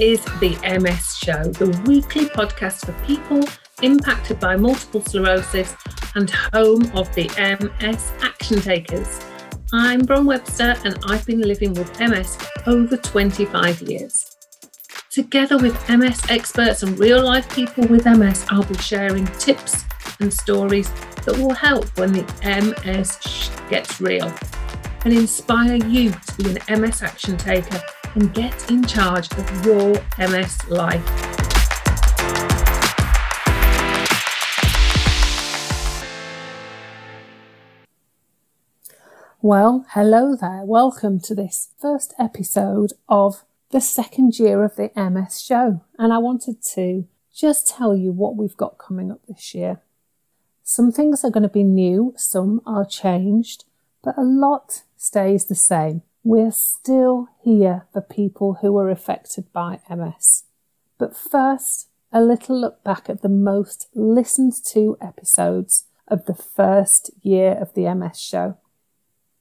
is the MS Show, the weekly podcast for people impacted by multiple sclerosis and home of the MS Action Takers. I'm Bron Webster and I've been living with MS for over 25 years. Together with MS experts and real life people with MS, I'll be sharing tips and stories that will help when the MS gets real and inspire you to be an MS action taker and get in charge of your MS life. Well, hello there. Welcome to this first episode of the second year of the MS show. And I wanted to just tell you what we've got coming up this year. Some things are going to be new, some are changed, but a lot stays the same. We're still here for people who are affected by MS. But first, a little look back at the most listened to episodes of the first year of the MS show.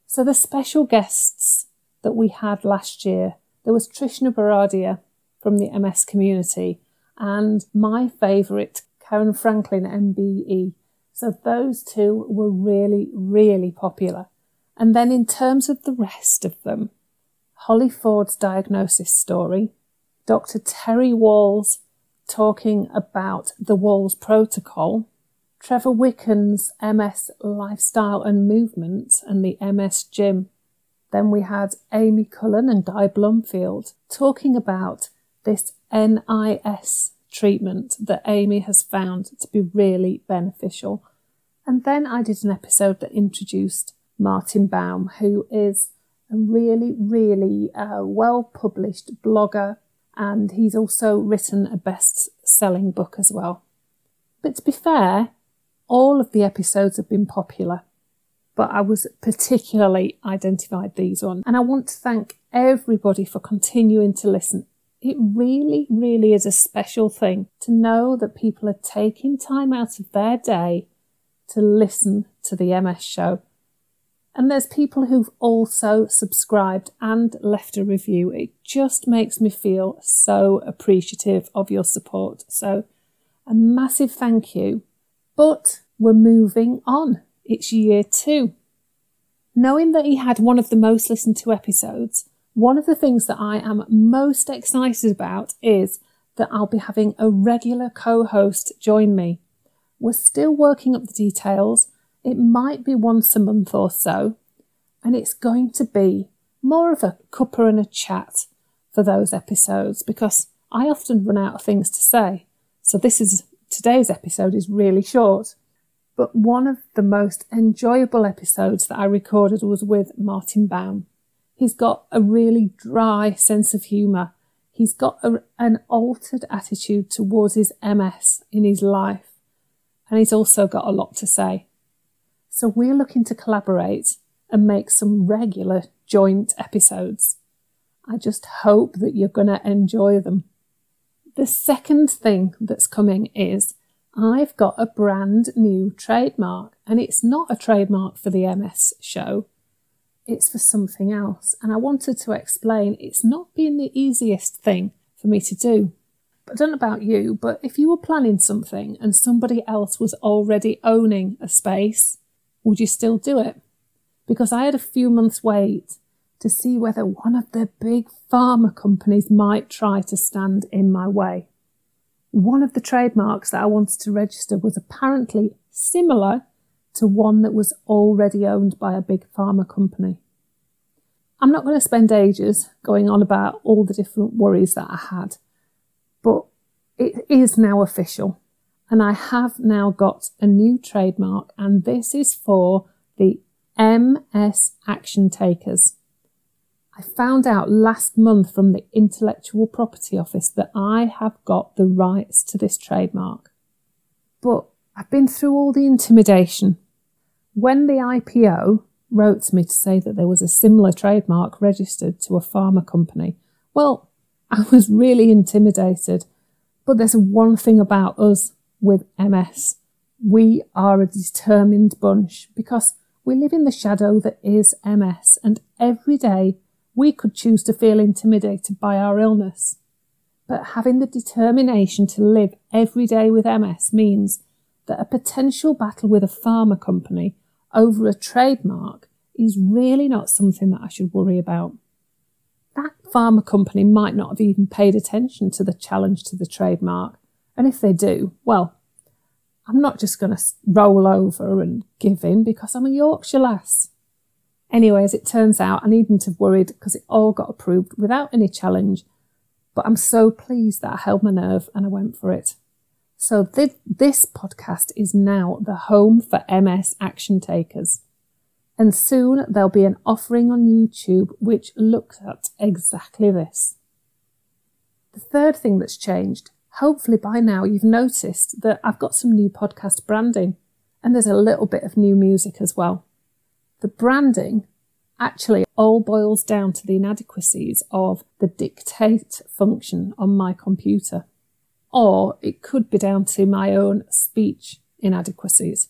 So, the special guests that we had last year, there was Trishna Bharadia from the MS community and my favourite, Karen Franklin MBE. So, those two were really, really popular. And then in terms of the rest of them, Holly Ford's diagnosis story, Dr. Terry Wahls talking about the Wahls protocol, Trevor Wicken's MS lifestyle and movement and the MS gym. Then we had Amy Cullen and Guy Blumfield talking about this NIS treatment that Amy has found to be really beneficial. And then I did an episode that introduced Martin Baum, who is a really, really uh, well published blogger, and he's also written a best selling book as well. But to be fair, all of the episodes have been popular, but I was particularly identified these on, and I want to thank everybody for continuing to listen. It really, really is a special thing to know that people are taking time out of their day to listen to the MS show and there's people who've also subscribed and left a review. It just makes me feel so appreciative of your support. So, a massive thank you. But we're moving on. It's year two. Knowing that he had one of the most listened to episodes, one of the things that I am most excited about is that I'll be having a regular co host join me. We're still working up the details it might be once a month or so, and it's going to be more of a cuppa and a chat for those episodes because I often run out of things to say. So this is today's episode is really short. But one of the most enjoyable episodes that I recorded was with Martin Baum. He's got a really dry sense of humour. He's got a, an altered attitude towards his MS in his life. And he's also got a lot to say. So we're looking to collaborate and make some regular joint episodes. I just hope that you're going to enjoy them. The second thing that's coming is I've got a brand new trademark, and it's not a trademark for the MS show, it's for something else. And I wanted to explain it's not been the easiest thing for me to do. But I don't know about you, but if you were planning something and somebody else was already owning a space, would you still do it? Because I had a few months' wait to see whether one of the big pharma companies might try to stand in my way. One of the trademarks that I wanted to register was apparently similar to one that was already owned by a big pharma company. I'm not going to spend ages going on about all the different worries that I had, but it is now official and I have now got a new trademark, and this is for the MS Action Takers. I found out last month from the Intellectual Property Office that I have got the rights to this trademark. But I've been through all the intimidation. When the IPO wrote to me to say that there was a similar trademark registered to a pharma company, well, I was really intimidated. But there's one thing about us with MS. We are a determined bunch because we live in the shadow that is MS, and every day we could choose to feel intimidated by our illness. But having the determination to live every day with MS means that a potential battle with a pharma company over a trademark is really not something that I should worry about. That pharma company might not have even paid attention to the challenge to the trademark. And if they do, well, I'm not just going to roll over and give in because I'm a Yorkshire lass. Anyway, as it turns out, I needn't have worried because it all got approved without any challenge. But I'm so pleased that I held my nerve and I went for it. So th- this podcast is now the home for MS action takers. And soon there'll be an offering on YouTube which looks at exactly this. The third thing that's changed, hopefully by now you've noticed that I've got some new podcast branding and there's a little bit of new music as well. The branding actually all boils down to the inadequacies of the dictate function on my computer or it could be down to my own speech inadequacies.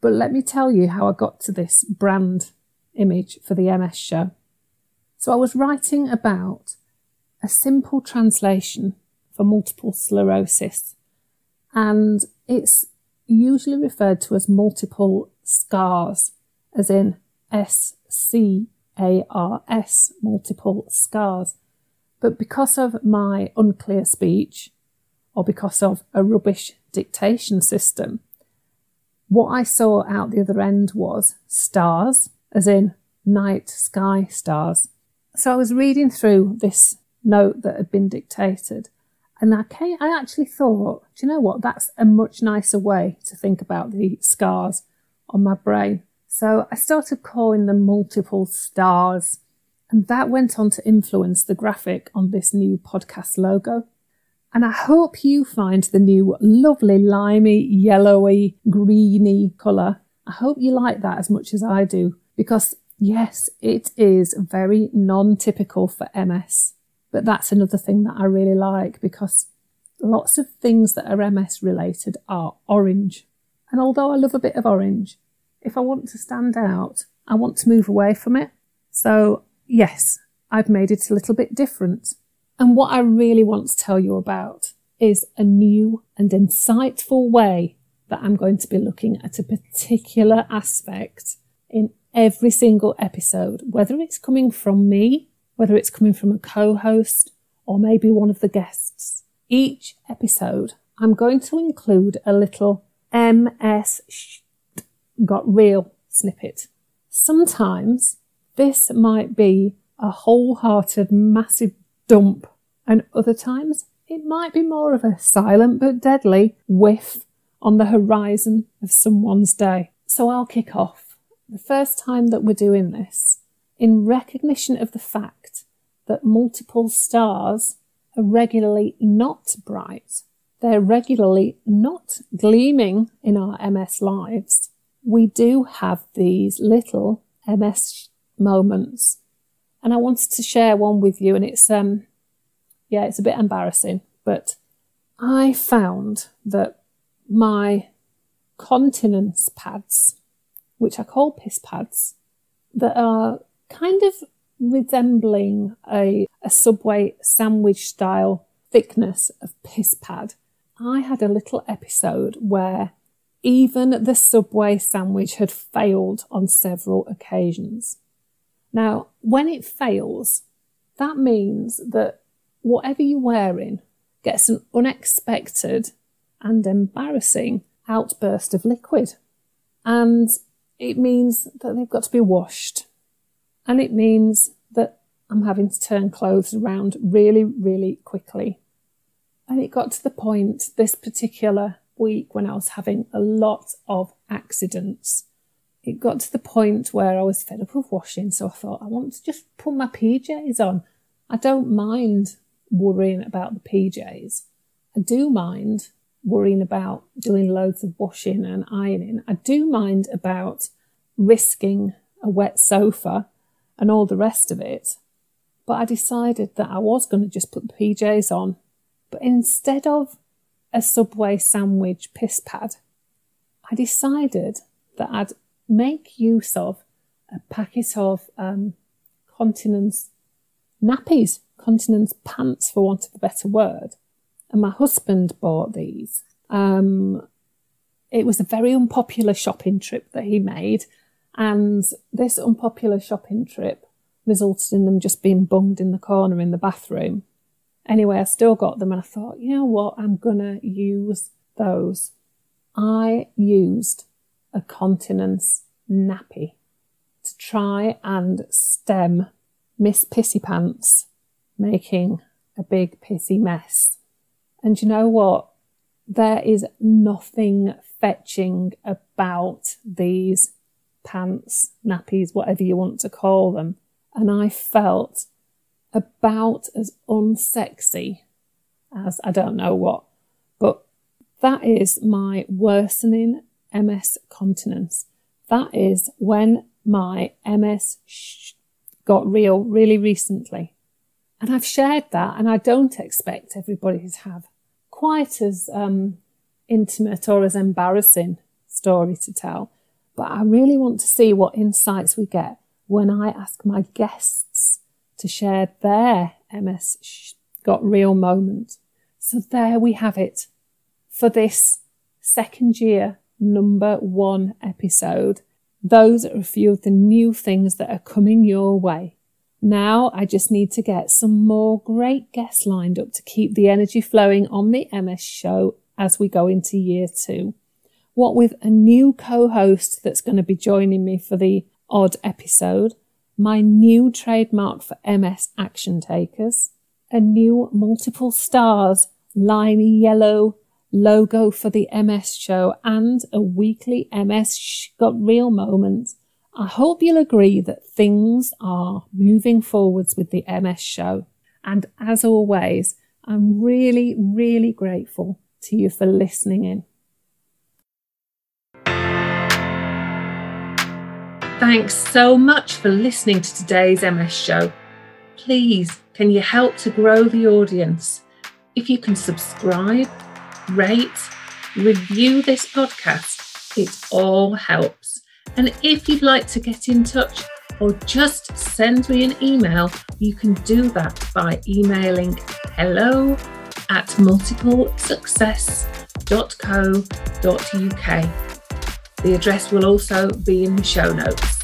But let me tell you how I got to this brand image for the MS show. So I was writing about a simple translation for multiple sclerosis, and it's usually referred to as multiple scars, as in S C A R S, multiple scars. But because of my unclear speech, or because of a rubbish dictation system. What I saw out the other end was stars, as in night sky stars. So I was reading through this note that had been dictated, and I, came, I actually thought, do you know what? That's a much nicer way to think about the scars on my brain. So I started calling them multiple stars, and that went on to influence the graphic on this new podcast logo. And I hope you find the new lovely limey, yellowy, greeny colour. I hope you like that as much as I do because yes, it is very non-typical for MS. But that's another thing that I really like because lots of things that are MS related are orange. And although I love a bit of orange, if I want to stand out, I want to move away from it. So yes, I've made it a little bit different. And what I really want to tell you about is a new and insightful way that I'm going to be looking at a particular aspect in every single episode, whether it's coming from me, whether it's coming from a co-host, or maybe one of the guests. Each episode, I'm going to include a little MS got real snippet. Sometimes this might be a wholehearted, massive dump. And other times it might be more of a silent but deadly whiff on the horizon of someone's day. So I'll kick off. The first time that we're doing this, in recognition of the fact that multiple stars are regularly not bright, they're regularly not gleaming in our MS lives, we do have these little MS moments and I wanted to share one with you. And it's um, yeah, it's a bit embarrassing, but I found that my continence pads, which I call piss pads, that are kind of resembling a, a subway sandwich style thickness of piss pad. I had a little episode where even the subway sandwich had failed on several occasions. Now, when it fails, that means that whatever you're wearing gets an unexpected and embarrassing outburst of liquid. And it means that they've got to be washed. And it means that I'm having to turn clothes around really, really quickly. And it got to the point this particular week when I was having a lot of accidents it got to the point where I was fed up with washing, so I thought I want to just put my PJs on. I don't mind worrying about the PJs. I do mind worrying about doing loads of washing and ironing. I do mind about risking a wet sofa and all the rest of it. But I decided that I was going to just put the PJs on. But instead of a Subway sandwich piss pad, I decided that I'd make use of a packet of um, continence nappies. continence pants, for want of a better word. And my husband bought these. Um, it was a very unpopular shopping trip that he made. And this unpopular shopping trip resulted in them just being bunged in the corner in the bathroom. Anyway, I still got them and I thought, you know what? I'm to use those. I used a continence nappy to try and stem Miss Pissy Pants making a big pissy mess. And you know what? There is nothing fetching about these pants, nappies, whatever you want to call them. And I felt about as unsexy as I don't know what. But that is my worsening MS continence. That is when my MS got real really recently. And I've shared that, and I don't expect everybody to have quite as um, intimate or as embarrassing story to tell. But I really want to see what insights we get when I ask my guests to share their MS got real moment. So there we have it for this second year number one episode. Those are a few of the new things that are coming your way. Now I just need to get some more great guests lined up to keep the energy flowing on the MS show as we go into year two. What with a new co-host that's going to be joining me for the odd episode, my new trademark for MS action takers, a new multiple stars, liney yellow logo for the MS show, and a weekly MS Got Real moment. I hope you'll agree that things are moving forwards with the MS show. And as always, I'm really, really grateful to you for listening in. Thanks so much for listening to today's MS show. Please, can you help to grow the audience? If you can subscribe, rate, review this podcast, it all helps. And if you'd like to get in touch or just send me an email, you can do that by emailing hello at multiplesuccess.co.uk. The address will also be in the show notes.